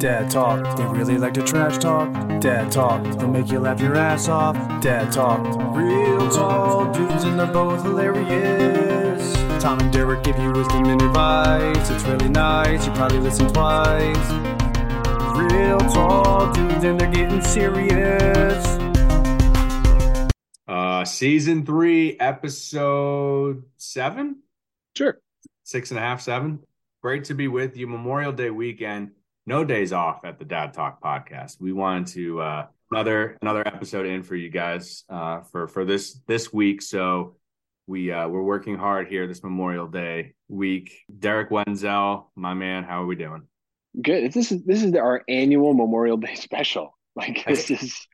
Dad talk, they really like to trash talk. Dad talk, they'll make you laugh your ass off. Dad talk, real tall dudes and they're both hilarious. Tom and Derek give you wisdom and advice. It's really nice, you probably listen twice. Real tall dudes and they're getting serious. Uh, season three, episode seven, Sure. six and a half, seven. Great to be with you. Memorial Day weekend, no days off at the Dad Talk podcast. We wanted to uh, another another episode in for you guys uh, for for this this week. So we uh, we're working hard here this Memorial Day week. Derek Wenzel, my man, how are we doing? Good. This is this is our annual Memorial Day special. Like this is,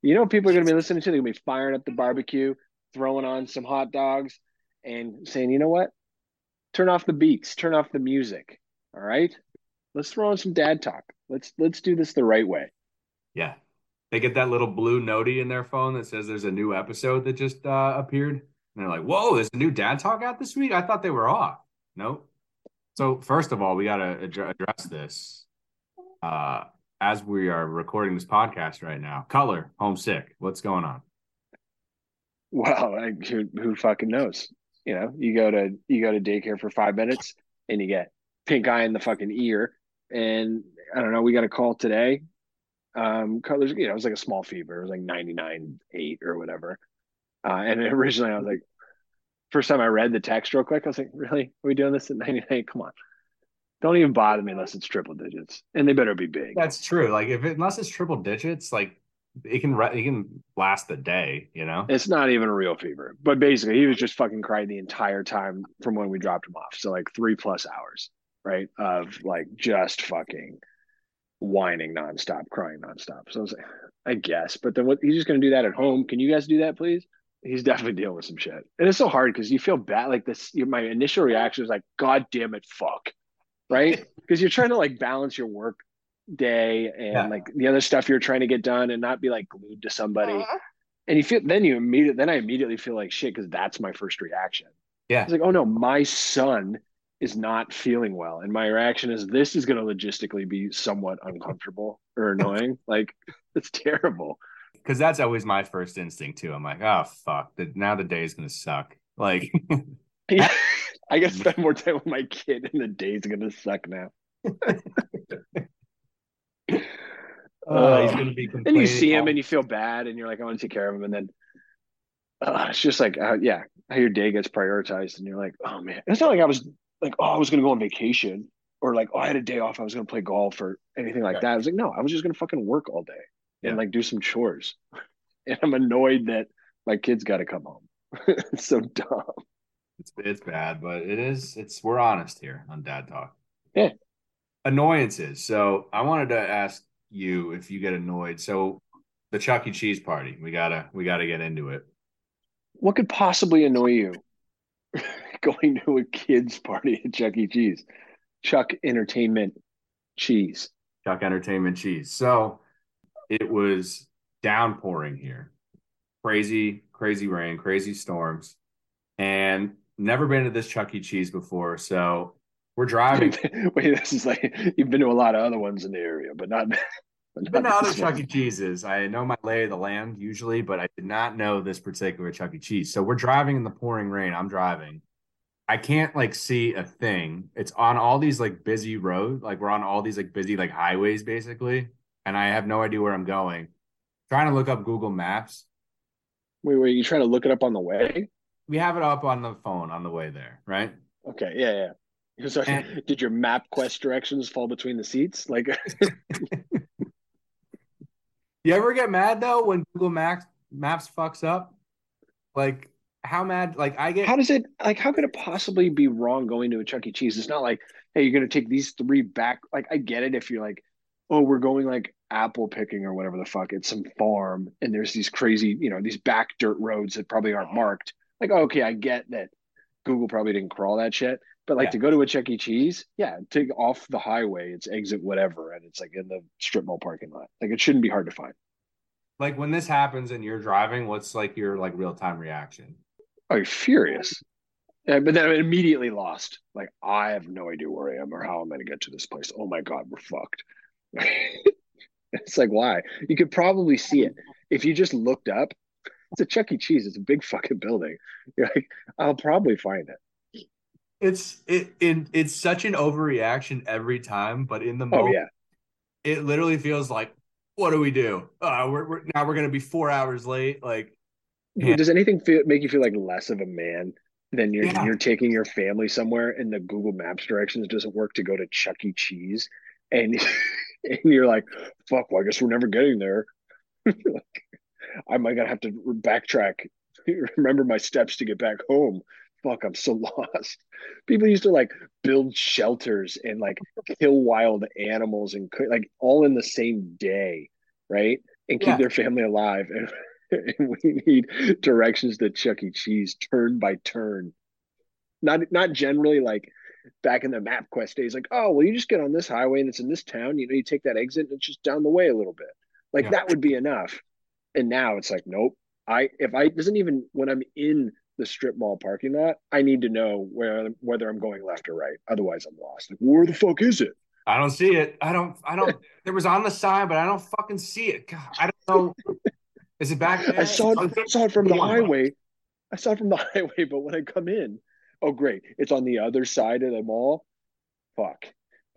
you know, people are going to be listening to. They're going to be firing up the barbecue, throwing on some hot dogs, and saying, you know what? Turn off the beats. Turn off the music. All right. Let's throw on some dad talk. Let's let's do this the right way. Yeah. They get that little blue notey in their phone that says there's a new episode that just uh, appeared. And they're like, whoa, there's a new dad talk out this week? I thought they were off. Nope. So, first of all, we got to ad- address this. Uh, as we are recording this podcast right now, Cutler, homesick. What's going on? Well, I, who who fucking knows? You know, you go to you go to daycare for five minutes and you get pink eye in the fucking ear, and I don't know. We got a call today. Um, Cutler's, you know, it was like a small fever. It was like ninety nine eight or whatever. Uh, and originally, I was like, first time I read the text real quick, I was like, really? Are we doing this at ninety nine? Come on, don't even bother me unless it's triple digits, and they better be big. That's true. Like, if it, unless it's triple digits, like it can it can last the day. You know. It's not even a real fever, but basically, he was just fucking crying the entire time from when we dropped him off. So like three plus hours, right, of like just fucking whining nonstop, crying nonstop. So I was like, I guess, but then what? He's just gonna do that at home. Can you guys do that, please? He's definitely dealing with some shit, and it's so hard because you feel bad. Like this, my initial reaction was like, "God damn it, fuck," right? Because you're trying to like balance your work day and Yeah. like the other stuff you're trying to get done, and not be like glued to somebody. And you feel then you immediately then I immediately feel like shit because that's my first reaction. Yeah. It's like, oh no, my son is not feeling well, and my reaction is this is going to logistically be somewhat uncomfortable or annoying. like it's terrible. Because that's always my first instinct too. I'm like, oh fuck, the, now the day is gonna suck. Like, Yeah, I gotta spend more time with my kid, and the day's gonna suck now. oh, he's gonna be. And you see him, and you feel bad, and you're like, I want to take care of him, and then uh, it's just like, uh, yeah, how your day gets prioritized, and you're like, oh man, it's not like I was like, oh, I was gonna go on vacation, or like, oh, I had a day off, I was gonna play golf or anything like Right. that. I was like, no, I was just gonna fucking work all day and like do some chores, and I'm annoyed that my kid's got to come home. it's so dumb. It's it's bad, but it is. It's we're honest here on Dad Talk. Yeah. Annoyances. So I wanted to ask you if you get annoyed. So the Chuck E. Cheese party, we gotta we gotta get into it. What could possibly annoy you going to a kids' party at Chuck E. Cheese? Chuck Entertainment Cheese. Chuck Entertainment Cheese. So it was downpouring here. Crazy, crazy rain, crazy storms. And never been to this Chuck E. Cheese before. So we're driving. Wait, this is like you've been to a lot of other ones in the area, but not. But been to not other one. Chuck E. Cheeses. I know my lay of the land usually, but I did not know this particular Chuck E. Cheese. So we're driving in the pouring rain. I'm driving. I can't like see a thing. It's on all these like busy roads. Like we're on all these like busy like highways basically. And I have no idea where I'm going. Trying to look up Google Maps. Wait, wait, you trying to look it up on the way? We have it up on the phone on the way there, right? Okay, yeah, yeah. And- did your MapQuest directions fall between the seats? Like, You ever get mad though when Google Maps Maps fucks up? Like how mad like I get how does it like? How could it possibly be wrong going to a Chuck E. Cheese? It's not like, hey, you're gonna take these three back. Like, I get it if you're like, oh, we're going like apple picking or whatever the fuck. It's some farm, and there's these crazy, you know, these back dirt roads that probably aren't marked. Like, oh, okay, I get that Google probably didn't crawl that shit. But like Yeah. to go to a Chuck E. Cheese, yeah, take off the highway, it's exit whatever, and it's like in the strip mall parking lot. Like it shouldn't be hard to find. like when this happens and you're driving, what's like your like real time reaction? Oh, furious. Yeah, but then I'm immediately lost. Like I have no idea where I am or how I'm going to get to this place. Oh my god, we're fucked. it's like why? You could probably see it if you just looked up. It's a Chuck E. Cheese. It's a big fucking building. You're like, I'll probably find it. It's it, it it's such an overreaction every time, but in the Oh yeah, it literally feels like, what do we do? Uh, we're, we're now we're gonna be four hours late. Like, Yeah. Does anything feel make you feel like less of a man than you're Yeah. you're taking your family somewhere and the Google Maps directions doesn't work to go to Chuck E. Cheese and and you're like, fuck, well, I guess we're never getting there. Like, I might gotta have to backtrack, remember my steps to get back home. Fuck, I'm so lost. People used to like build shelters and like kill wild animals and like all in the same day, right? And keep Yeah. their family alive. And, and we need directions to Chuck E. Cheese turn by turn. Not not generally like back in the MapQuest days, like, oh, well, you just get on this highway and it's in this town. You know, you take that exit and it's just down the way a little bit. Like Yeah. that would be enough. And now it's like, nope. I if I doesn't even when I'm in the strip mall parking lot, I need to know where whether I'm going left or right. Otherwise, I'm lost. Like, where the fuck is it? I don't see it. I don't. I don't. There was on the sign, but I don't fucking see it. God, I don't know. Is it back there? I saw it, saw it from the highway. I saw it from the highway, but when I come in, oh great, it's on the other side of the mall. Fuck.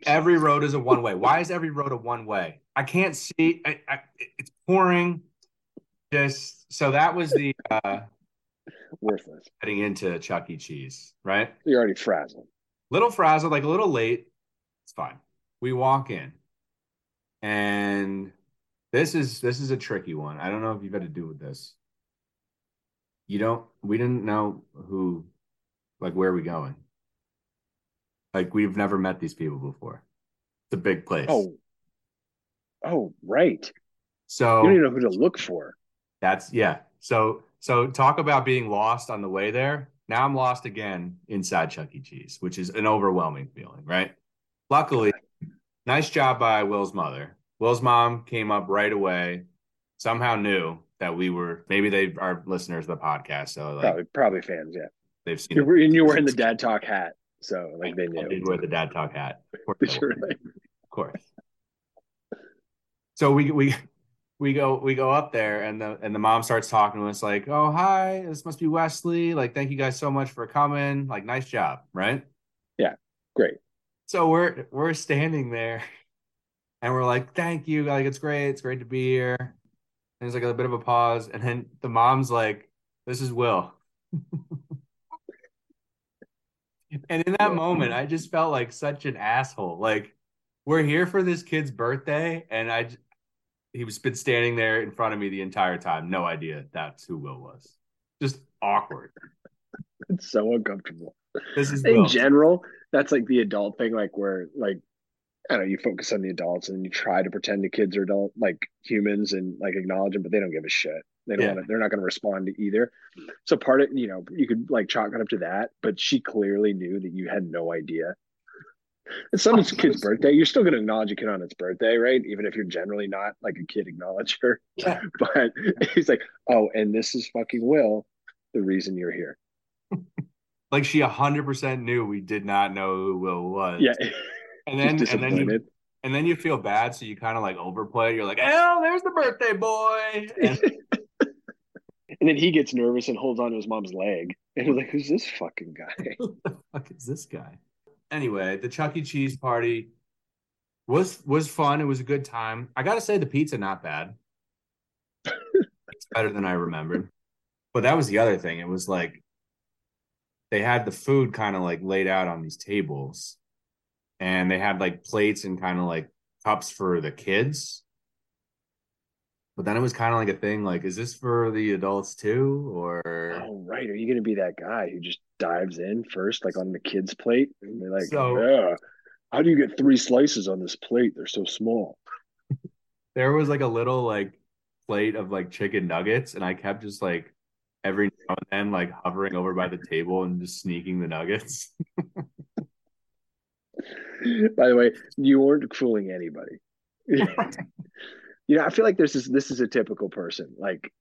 Every road is a one way. Why is every road a one way? I can't see. I, I, it's pouring. Just so that was the uh, Worthless. heading into Chuck E. Cheese, right? You're already frazzled. Little frazzled, like a little late. It's fine. We walk in, and this is this is a tricky one. I don't know if you've had to do with this. You don't. We didn't know who, like, where are we going? Like, we've never met these people before. It's a big place. Oh. Oh, right. so You don't even know who to look for. That's yeah. So so talk about being lost on the way there. Now I'm lost again inside Chuck E. Cheese, which is an overwhelming feeling, right? Luckily, nice job by Will's mother. Will's mom came up right away, somehow knew that we were maybe they are listeners of the podcast, so like Probably, probably fans. Yeah, they've seen you it. were, and you were in the dad talk hat, so like they knew. I did wear the dad talk hat. Of course, I Sure. will. Of course. So we we we go we go up there and the and the mom starts talking to us like, "Oh, hi, this must be Wesley. Like, thank you guys so much for coming. Like, nice job, right?" Yeah, great. So we're we're standing there and we're like, "Thank you. Like, it's great. It's great to be here." And there's like a bit of a pause and then the mom's like, "This is Will." And in that moment, I just felt like such an asshole. Like, we're here for this kid's birthday, and I, he was been standing there in front of me the entire time. No idea that's who Will was. Just awkward. It's so uncomfortable. This is In Will. general, that's like the adult thing, like where like I don't know, you focus on the adults and you try to pretend the kids are adult like humans and like acknowledge them, but they don't give a shit. They don't Yeah. want to, they're not going to respond to either. So part of you know, you could like chalk it up to that, but she clearly knew that you had no idea. It's someone's kid's birthday. You're still going to acknowledge a kid on its birthday, right? Even if you're generally not like a kid acknowledger. Yeah. But he's like, oh, and this is fucking Will, the reason you're here. Like she hundred percent knew we did not know who Will was. Yeah. And then and then you and then you feel bad, so you kind of like overplay. You're like, "Oh, there's the birthday boy." And And then he gets nervous and holds on to his mom's leg. And he's like, who's this fucking guy? who the fuck is this guy? Anyway, the Chuck E. Cheese party was was fun. It was a good time. I gotta say, the pizza not bad. it's better than I remembered. But that was the other thing. It was like they had the food kind of like laid out on these tables, and they had like plates and kind of like cups for the kids. But then it was kind of like a thing like, is this for the adults too? Or Oh, right. Are you going to be that guy who just dives in first, like on the kid's plate? And they're like, So- yeah. How do you get three slices on this plate? They're so small. there was like a little like plate of like chicken nuggets, and I kept just like every now and then like hovering over by the table and just sneaking the nuggets. By the way, you weren't fooling anybody. you know, I feel like this is this is a typical person, like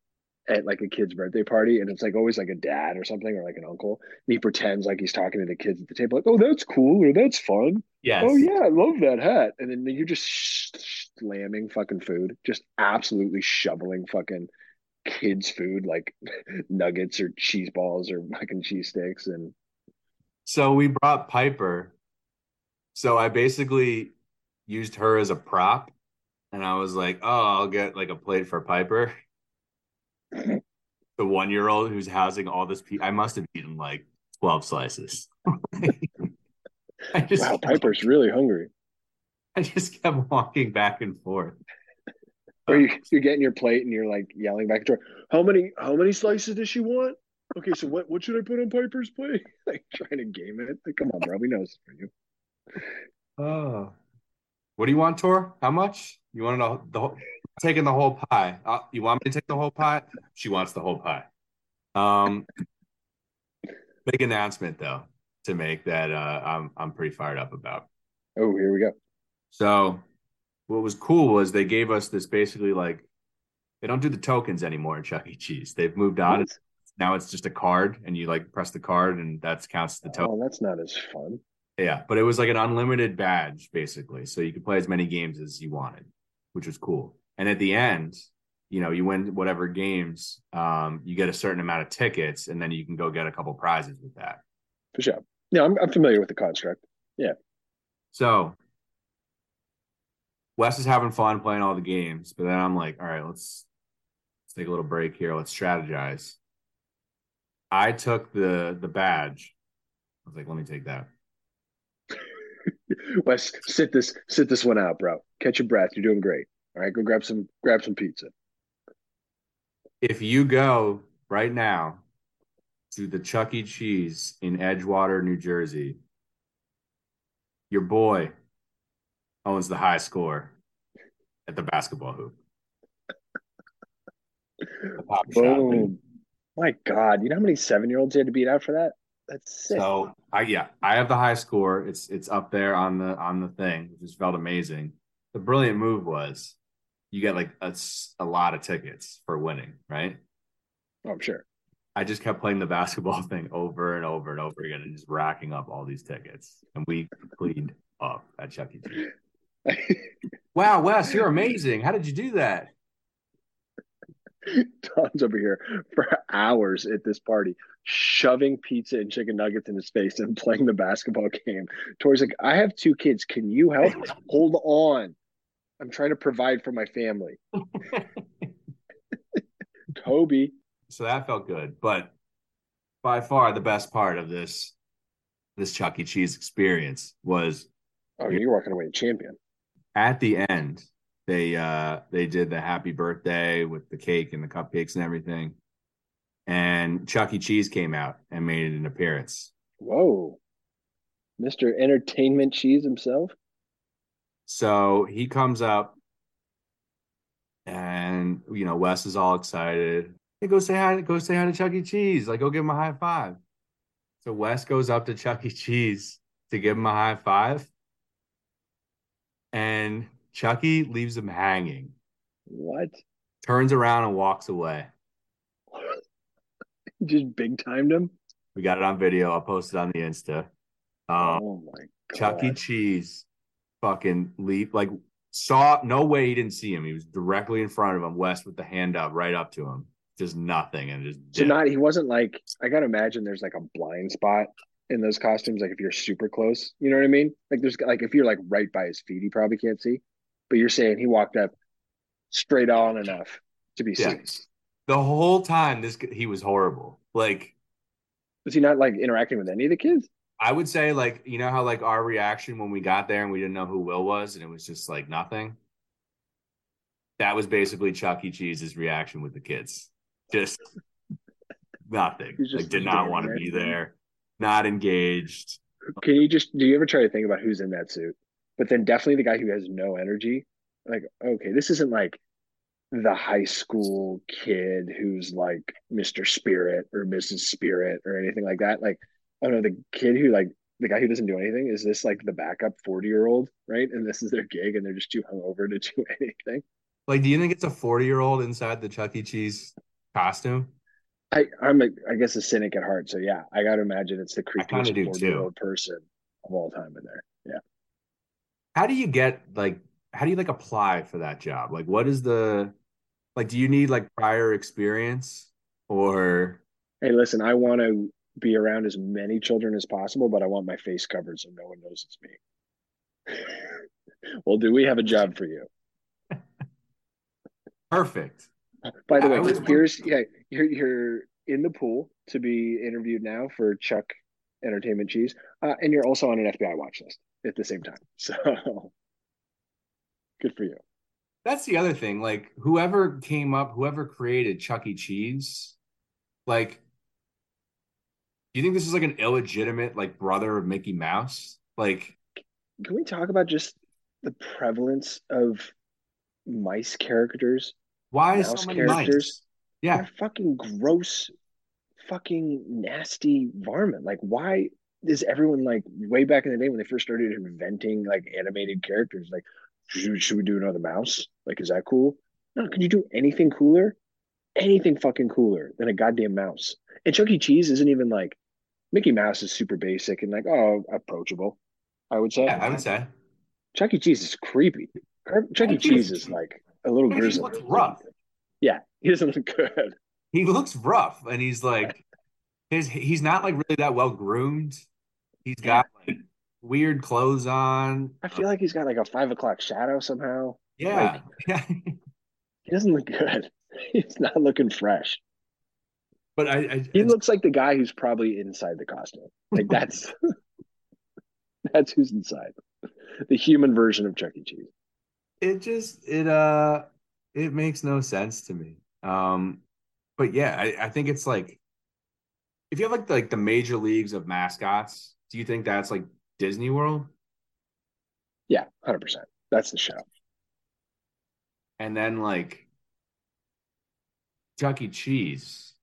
at like a kid's birthday party, and it's like always like a dad or something or like an uncle. And he pretends like he's talking to the kids at the table, like, "Oh, that's cool," or "That's fun." Yes. Oh yeah, I love that hat. And then you're just slamming fucking food, just absolutely shoveling fucking kids' food like nuggets or cheese balls or fucking cheese sticks. And So we brought Piper. So I basically used her as a prop, and I was like, "Oh, I'll get like a plate for Piper." The one-year-old who's housing all this. Pe- I must have eaten like twelve slices. I just, wow, Piper's really hungry. I just kept walking back and forth. Or you, you're getting your plate and you're like yelling back at her, how many how many slices does she want? Okay, so what what should I put on Piper's plate? like trying to game it. Like, come on, bro. We know this for you. Oh, what do you want, Tor? How much? You want the, the whole, taking the whole pie? Uh, you want me to take the whole pie? She wants the whole pie. Um, big announcement though to make that uh, I'm I'm pretty fired up about. Oh, here we go. So, what was cool was they gave us this basically like they don't do the tokens anymore in Chuck E. Cheese. They've moved on. Now it's just a card, and you like press the card, and that counts the token. Oh, that's not as fun. Yeah, but it was like an unlimited badge basically, so you could play as many games as you wanted, which was cool. And at the end, you know, you win whatever games, um, you get a certain amount of tickets, and then you can go get a couple prizes with that. For sure. Yeah, I'm, I'm familiar with the construct. Yeah. So Wes is having fun playing all the games, but then I'm like, all right, let's let's take a little break here. Let's strategize. I took the the badge. I was like, let me take that. Wes, sit this sit this one out, bro. Catch your breath. You're doing great. All right, go grab some grab some pizza. If you go right now to the Chuck E. Cheese in Edgewater, New Jersey, your boy owns the high score at the basketball hoop. The pop shot. Boom. My God, you know how many seven year olds you had to beat out for that? That's sick. So I yeah, I have the high score. It's it's up there on the on the thing, which just felt amazing. The brilliant move was you get like a, a lot of tickets for winning, right? Oh, I'm sure. I just kept playing the basketball thing over and over and over again and just racking up all these tickets. And we cleaned up at Chuck E. Cheese. Wow, Wes, you're amazing. How did you do that? Don's over here for hours at this party, shoving pizza and chicken nuggets in his face and playing the basketball game. Tori's like, I have two kids. Can you help? Hold on. I'm trying to provide for my family. Toby. So that felt good. But by far the best part of this this Chuck E. Cheese experience was Oh, you're walking away a champion. at the end they uh they did the happy birthday with the cake and the cupcakes and everything and chuck e. Cheese came out and made an appearance. Whoa. Mr. Entertainment Cheese himself. so he comes up and you know wes is all excited. Hey go say hi go say hi to chuck e. Cheese. Like go give him a high five. So wes goes up to chuck e. Cheese to give him a high five. And chucky leaves him hanging. What? turns around and walks away Just big timed him? We got it on video. I'll post it on the Insta. Um, oh my God. Chuck E. Cheese fucking leap like saw no way he didn't see him. He was directly in front of him, Wes with the hand up right up to him. Just nothing and just So not he wasn't like I gotta imagine there's like a blind spot in those costumes, like if you're super close. You know what I mean? Like there's like if you're like right by his feet, he probably can't see. But you're saying he walked up straight on enough to be Yeah. seen. The whole time this he was horrible. Like Was he not like interacting with any of the kids? I would say like you know how like our reaction when we got there and we didn't know who Will was and it was just like nothing. That was basically Chuck E. Cheese's reaction with the kids. Just nothing. Just like did not want to be there, not engaged. Can you just do you ever try to think about who's in that suit? But then definitely the guy who has no energy. Like, okay, this isn't like the high school kid who's like Mr. Spirit or Mrs. Spirit or anything like that. Like, I don't know, the kid who like the guy who doesn't do anything, is this like the backup 40 year old, right? And this is their gig and they're just too hungover to do anything. Like, do you think it's a 40 year old inside the Chuck E. Cheese costume? I, I'm a, I guess a cynic at heart. So yeah, I gotta imagine it's the creepiest 40 year old person of all time in there. Yeah. How do you get like how do you like apply for that job? Like what is the like do you need like prior experience or Hey, listen, I want to be around as many children as possible, but I want my face covered so no one knows it's me. well, do we have a job for you? perfect? By the way, here's yeah, you're you're in the pool to be interviewed now for Chuck Entertainment Cheese, uh, and you're also on an FBI watch list at the same time. So good for you. That's the other thing. Like whoever came up, whoever created Chuck E. Cheese, like, do you think this is like an illegitimate like brother of Mickey Mouse? Like, Can we talk about just the prevalence of mice characters? why is Mouse so many characters? mice? Yeah, They're fucking gross, fucking nasty varmint. Like, why is everyone like way back in the day when they first started inventing like animated characters? Like, should, should we do another mouse? Like, is that cool? No, can you do anything cooler? Anything fucking cooler than a goddamn mouse? And Chuck E. Cheese isn't even like Mickey Mouse is super basic and like oh approachable. I would say yeah, I would say. Chuck E. Cheese is creepy. Chuck E. Cheese is like a little. Grizzly. looks rough. Yeah, he doesn't look good. He looks rough, and he's like, his he's not like really that well groomed. He's got like weird clothes on. I feel like he's got like a five o'clock shadow somehow. Yeah, yeah. He doesn't look good. He's not looking fresh. But I, I He looks like the guy who's probably inside the costume. Like that's that's who's inside. The human version of Chuck E. Cheese. it just it uh it makes no sense to me. Um, but yeah, I, I think it's like if you have like the, like the major leagues of mascots, do you think that's like Disney World? Yeah, hundred percent. That's the show. And then like Chuck E. Cheese,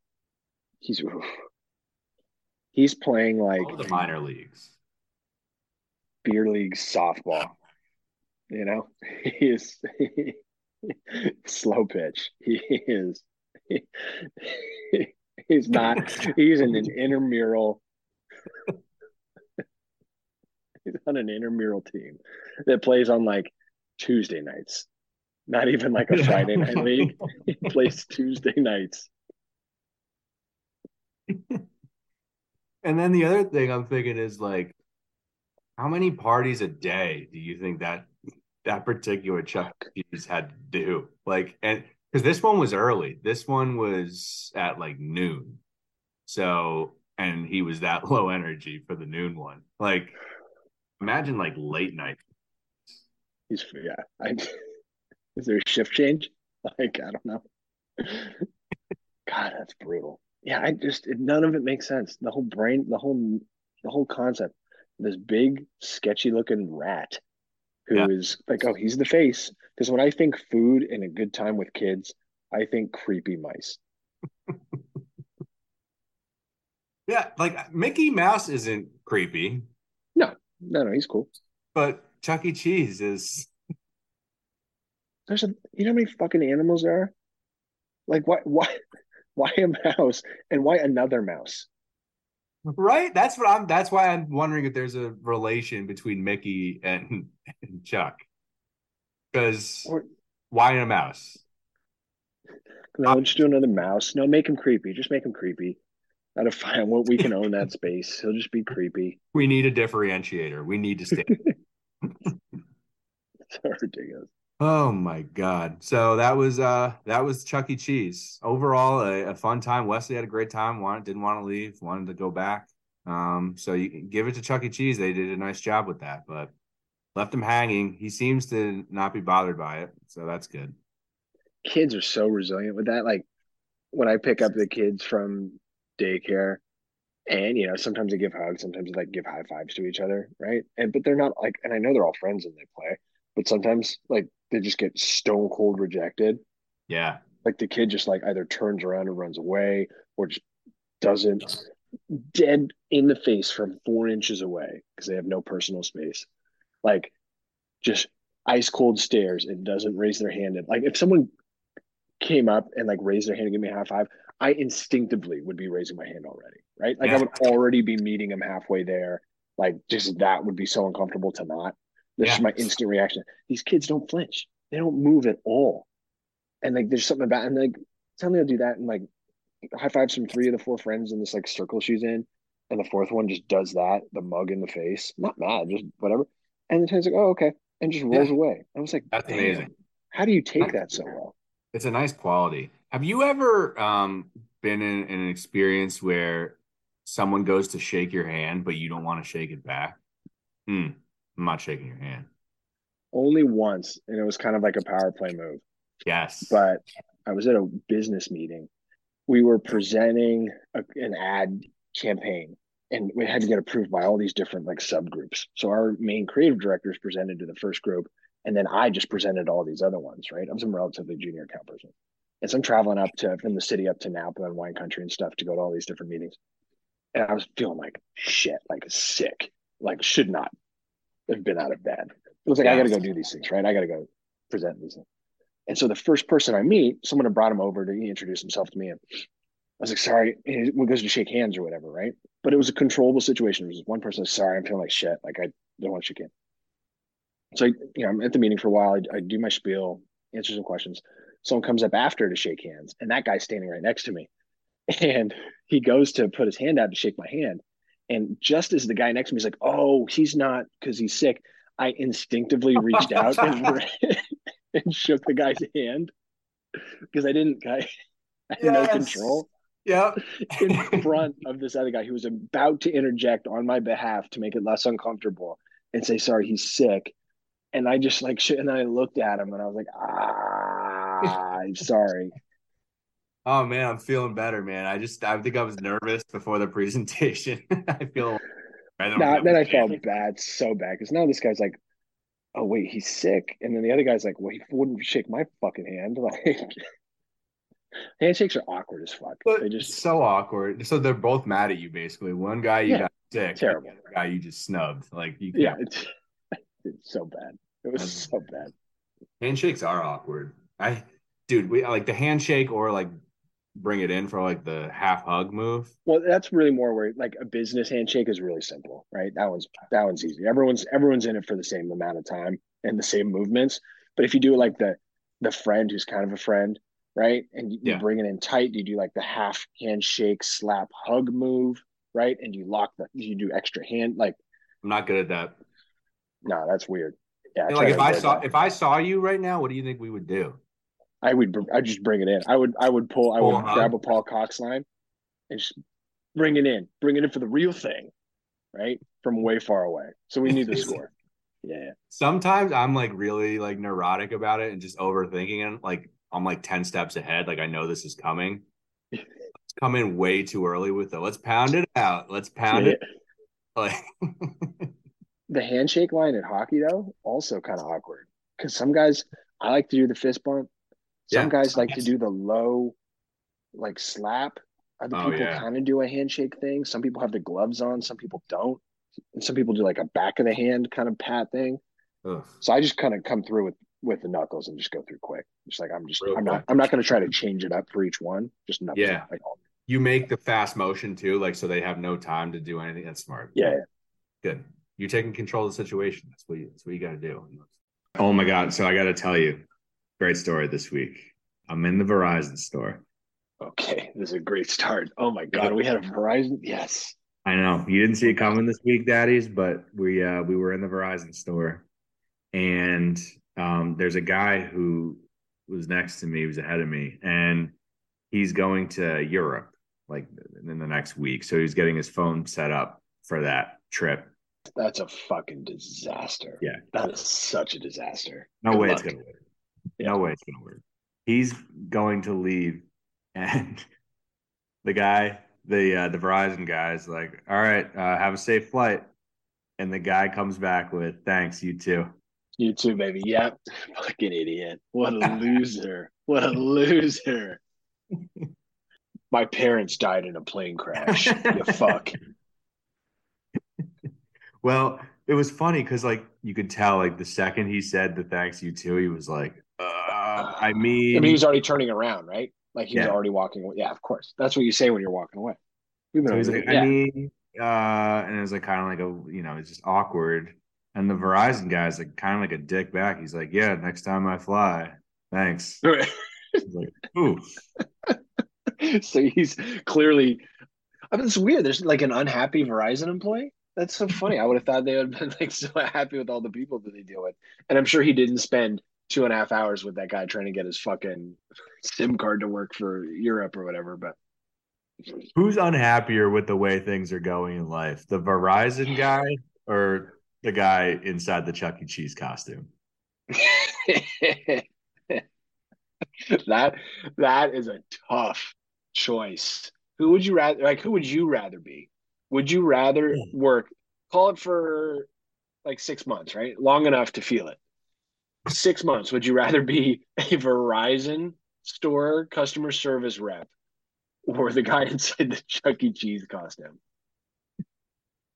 He's oof. he's playing like all the minor leagues. beer league softball. You know, he is slow pitch. He is. he's not. He's in an intramural. He's on an intramural team that plays on like Tuesday nights. Not even like a Friday night league. He plays Tuesday nights. And then the other thing I'm thinking is like, how many parties a day do you think that that particular Chuck. Cheese had to do? Like, and because this one was early, this one was at like noon. So, and he was that low energy for the noon one. Like, imagine like late night. He's yeah. I, is there a shift change? Like I don't know. God, that's brutal. Yeah, I just it, none of it makes sense. The whole brain, the whole the whole concept. This big sketchy looking rat who is Yeah. like, oh, he's the face. Because when I think food and a good time with kids, I think creepy mice. Yeah, like Mickey Mouse isn't creepy, No, no, he's cool. but Chuck E. Cheese is. There's a you know how many fucking animals there are? Like why why why a mouse and why another mouse? Right? That's what I'm that's why I'm wondering if there's a relation between Mickey and, and Chuck. Because why a mouse? no, just do another mouse. No, make him creepy. Just make him creepy. Out of fine, well, we can own that space. He'll just be creepy. We need a differentiator. We need to stay. It's so ridiculous. oh my God. So that was uh that was Chuck E. Cheese. Overall, a, a fun time. Wesley had a great time. Wanted didn't want to leave, wanted to go back. Um, so you can give it to Chuck E. Cheese. They did a nice job with that, but left him hanging. He seems to not be bothered by it, so that's good. Kids are so resilient with that. Like when I pick up the kids from daycare, and you know, sometimes they give hugs, sometimes they like give high fives to each other, right? And but they're not like, and I know they're all friends and they play, but sometimes like they just get stone cold rejected. Yeah. Like the kid just like either turns around and runs away or just doesn't dead in the face from four inches away because they have no personal space. Like just ice cold stares and doesn't raise their hand. And like if someone came up and like raised their hand and give me a high five, I instinctively would be raising my hand already, right? Like I would already be meeting him halfway there. Like just that would be so uncomfortable to not. This Yeah. my instant reaction. These kids don't flinch. They don't move at all. And like there's something about and like tell me I'll do that and like high five some three of the four friends in this like circle she's in. And the fourth one just does that, the mug in the face. Not mad, just whatever. And the ten's like, oh, okay. And just rolls Yeah. away. I was like, That's "Damn, amazing. How do you take that so well? It's a nice quality. Have you ever um, been in, in an experience where someone goes to shake your hand, but you don't want to shake it back? Hmm. I'm not shaking your hand. Only once, and it was kind of like a power play move. Yes. but I was at a business meeting. We were presenting a, an ad campaign and we had to get approved by all these different like subgroups. So our main creative directors presented to the first group and then I just presented all these other ones, right? I'm some relatively junior account person. And so I'm traveling up to from the city up to Napa and wine country and stuff to go to all these different meetings. And I was feeling like shit, like sick, like should not have been out of bed. It was like, I got to go do these things, right? I got to go present these things. And so the first person I meet, someone had brought him over to introduce himself to me. And I was like, sorry, he goes to shake hands or whatever, right? But it was a controllable situation. It was one person, sorry, I'm feeling like shit. Like I don't want to shake hands. So I, you know, I'm at the meeting for a while. I, I do my spiel, answer some questions. Someone comes up after to shake hands, and that guy's standing right next to me. And he goes to put his hand out to shake my hand. And just as the guy next to me is like, oh, he's not because he's sick, I instinctively reached out and, and shook the guy's hand because I didn't, I, I had no control yeah in front of this other guy who was about to interject on my behalf to make it less uncomfortable and say, sorry, he's sick. And I just like, and I looked at him and I was like, ah, I'm sorry. Oh man, I'm feeling better, man. I just I think I was nervous before the presentation. I feel I don't Now, then I felt bad, so bad, because now this guy's like, "Oh wait, he's sick," and then the other guy's like, "Well, he wouldn't shake my fucking hand." Like, handshakes are awkward as fuck. But They it's just so awkward. So they're both mad at you basically. One guy you Yeah, got sick, terrible. the other guy you just snubbed. Like you yeah, can't it's, it's so bad. It was so bad. handshakes are awkward. I dude, we like the handshake or like bring it in for like the half hug move. Well, that's really more where like a business handshake is really simple, right? That one's that one's easy. Everyone's everyone's in it for the same amount of time and the same movements. But if you do like the the friend who's kind of a friend, right? And you, you bring it in tight, you do like the half handshake slap hug move, right? And you lock the you do extra hand like I'm not good at that. no, that's weird. Yeah, like if I saw that. if I saw you right now, what do you think we would do? I would I'd just bring it in. I would I would pull I would grab a Paul Cox line and just bring it in. Bring it in for the real thing, right? From way far away. So we need the score. Yeah. Sometimes I'm like really like neurotic about it and just overthinking it. Like I'm like 10 steps ahead. Like I know this is coming. Let's come in way too early with it. Let's pound it out. Let's pound Yeah. it. Like The handshake line at hockey though, also kind of awkward. Because some guys I like to do the fist bump. Some Yeah. guys like to do the low like slap. Other Oh, people yeah. kind of do a handshake thing. Some people have the gloves on, some people don't. And some people do like a back of the hand kind of pat thing. ugh. So I just kind of come through with with the knuckles and just go through quick. Just like I'm just Real I'm quick. not I'm not going to try to change it up for each one. Just knuckles. Yeah. Like, you make the fast motion too, like so they have no time to do anything. That's smart. yeah, yeah. Good. You're taking control of the situation. That's what you, that's what you got to do. Oh my God. So I got to tell you, great story this week. I'm in the Verizon store. Okay, this is a great start. Oh my god, we had a Verizon. Yes. I know you didn't see it coming this week, daddies, but we uh we were in the Verizon store, and um there's a guy who was next to me, he was ahead of me, and he's going to Europe like in the next week. So he's getting his phone set up for that trip. That's a fucking disaster. Yeah. That is such a disaster. No Good way luck. it's gonna work. No way it's gonna work. He's going to leave, and the guy, the uh, the Verizon guy's like, "All right, uh, have a safe flight," and the guy comes back with, "Thanks, you too." You too, baby. Yep. Fucking idiot. What a loser. What a loser. My parents died in a plane crash. you fuck. Well, it was funny because like you could tell, like the second he said the "thanks, you too," he was like, uh, "I mean, I mean, he was already turning around, right? Like he was Yeah. already walking away. Yeah, of course. That's what you say when you're walking away. We've been So he's like, there. I yeah. mean, uh, and it was like kind of like a, you know, it's just awkward. And the Verizon guy's like kind of like a dick back. He's like, "Yeah, next time I fly, thanks." Like, "Ooh, so he's clearly. I mean, it's weird. There's like an unhappy Verizon employee. That's so funny. I would have thought they would have been like so happy with all the people that they deal with, and I'm sure he didn't spend two and a half hours with that guy trying to get his fucking SIM card to work for Europe or whatever. But who's unhappier with the way things are going in life, the Verizon guy or the guy inside the Chuck E. Cheese costume?" that that is a tough choice. Who would you rather like who would you rather be? Would you rather hmm. work call it for like 6 months, right? Long enough to feel it. 6 months would you rather be a Verizon store customer service rep or the guy inside the Chuck E. Cheese costume?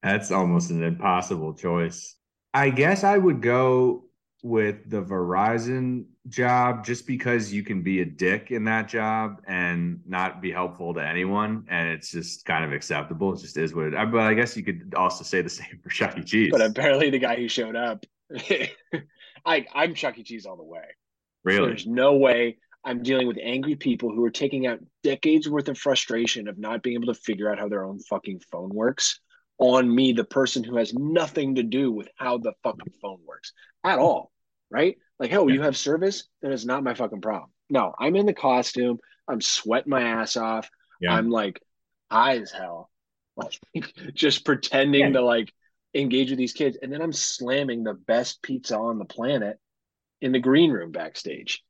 That's almost an impossible choice. I guess I would go with the Verizon job just because you can be a dick in that job and not be helpful to anyone and it's just kind of acceptable. It just is what it but I guess you could also say the same for Chuck E. Cheese. But apparently the guy who showed up I I'm Chuck E. Cheese all the way. Really? There's no way I'm dealing with angry people who are taking out decades worth of frustration of not being able to figure out how their own fucking phone works on me, the person who has nothing to do with how the fucking phone works at all. Right? Like, oh, yeah. you have service? Then it's not my fucking problem. No, I'm in the costume. I'm sweating my ass off. Yeah. I'm like high as hell. Like just pretending yeah. to like engage with these kids. And then I'm slamming the best pizza on the planet in the green room backstage.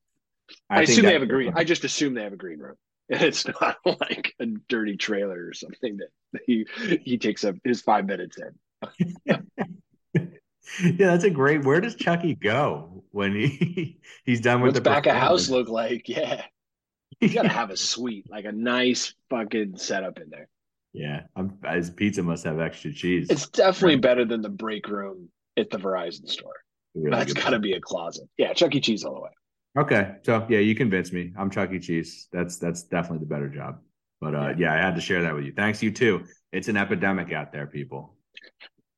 I, I assume they have a green. I just assume they have a green room. It's not like a dirty trailer or something that he he takes up his five minutes in. yeah, that's a great. Where does Chucky go when he he's done with What's the back of house look like? Yeah, you gotta have a suite, like a nice fucking setup in there. Yeah, I'm, his pizza must have extra cheese. It's definitely right. better than the break room at the Verizon store. Really That's got to be a closet. Yeah, Chuck E. Cheese all the way. Okay, so yeah, you convinced me. I'm Chuck E. Cheese. That's that's definitely the better job. But uh, yeah, I had to share that with you. Thanks, you too. It's an epidemic out there, people.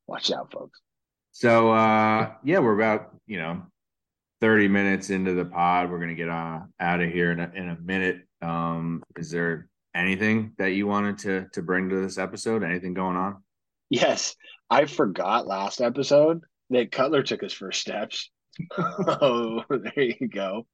Watch out, folks. So uh, yeah, we're about you know 30 minutes into the pod. We're gonna get uh, out of here in a, in a minute. Um, is there anything that you wanted to to bring to this episode? Anything going on? Yes, I forgot last episode that Cutler took his first steps oh, there you go.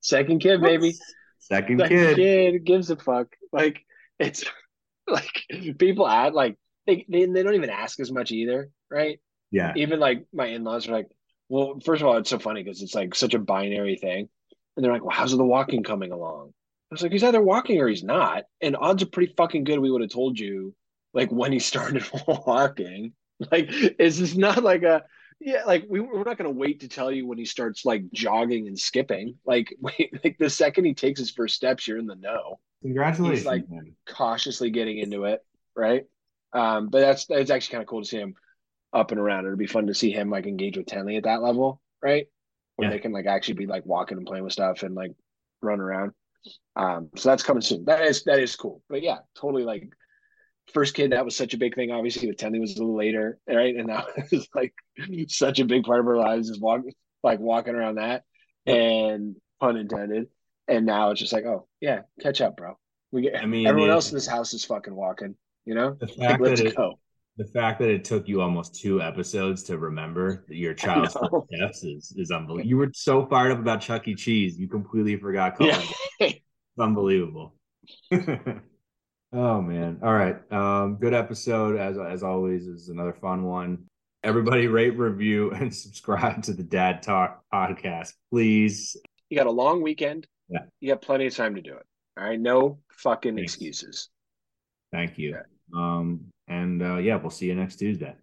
Second kid, baby. Second, Second kid. kid gives a fuck. Like it's like people add like they, they they don't even ask as much either, right? Yeah. Even like my in laws are like, well, first of all, it's so funny because it's like such a binary thing, and they're like, well, how's the walking coming along? I was like, he's either walking or he's not, and odds are pretty fucking good. We would have told you like when he started walking. Like, it's just not like a yeah, like we, we're not going to wait to tell you when he starts like jogging and skipping. Like, wait, like the second he takes his first steps, you're in the know. Congratulations! He's like man. cautiously getting into it, right? Um, but that's it's actually kind of cool to see him up and around. It'd be fun to see him like engage with Tenley at that level, right? Where yeah. they can like actually be like walking and playing with stuff and like run around. Um, so that's coming soon. That is that is cool. But yeah, totally like first kid that was such a big thing. Obviously with Tenley was a little later right? And that was like such a big part of our lives is walking like walking around that. And pun intended. And now it's just like oh yeah catch up bro. We get I mean everyone it, else in this house is fucking walking you know? The fact like, let's that it, go the fact that it took you almost two episodes to remember your child's steps is, is unbelievable. You were so fired up about Chuck E. Cheese, you completely forgot. Yeah. it's unbelievable. Oh man. All right. Um, good episode as as always is another fun one. Everybody rate, review, and subscribe to the Dad Talk podcast, please. You got a long weekend. Yeah. You got plenty of time to do it. All right. No fucking Thanks. excuses. Thank you. Um, and uh, yeah, we'll see you next Tuesday.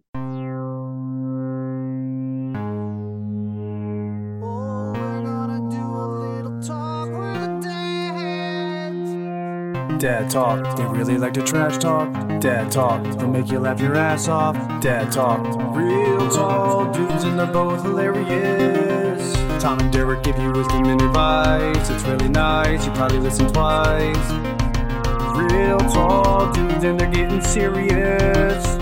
Dad Talk, they really like to trash talk. Dad Talk, they'll make you laugh your ass off. Dad Talk, real tall dudes and they're both hilarious. Tom and Derek give you wisdom and advice. It's really nice, you probably listen twice. Real tall dudes and they're getting serious.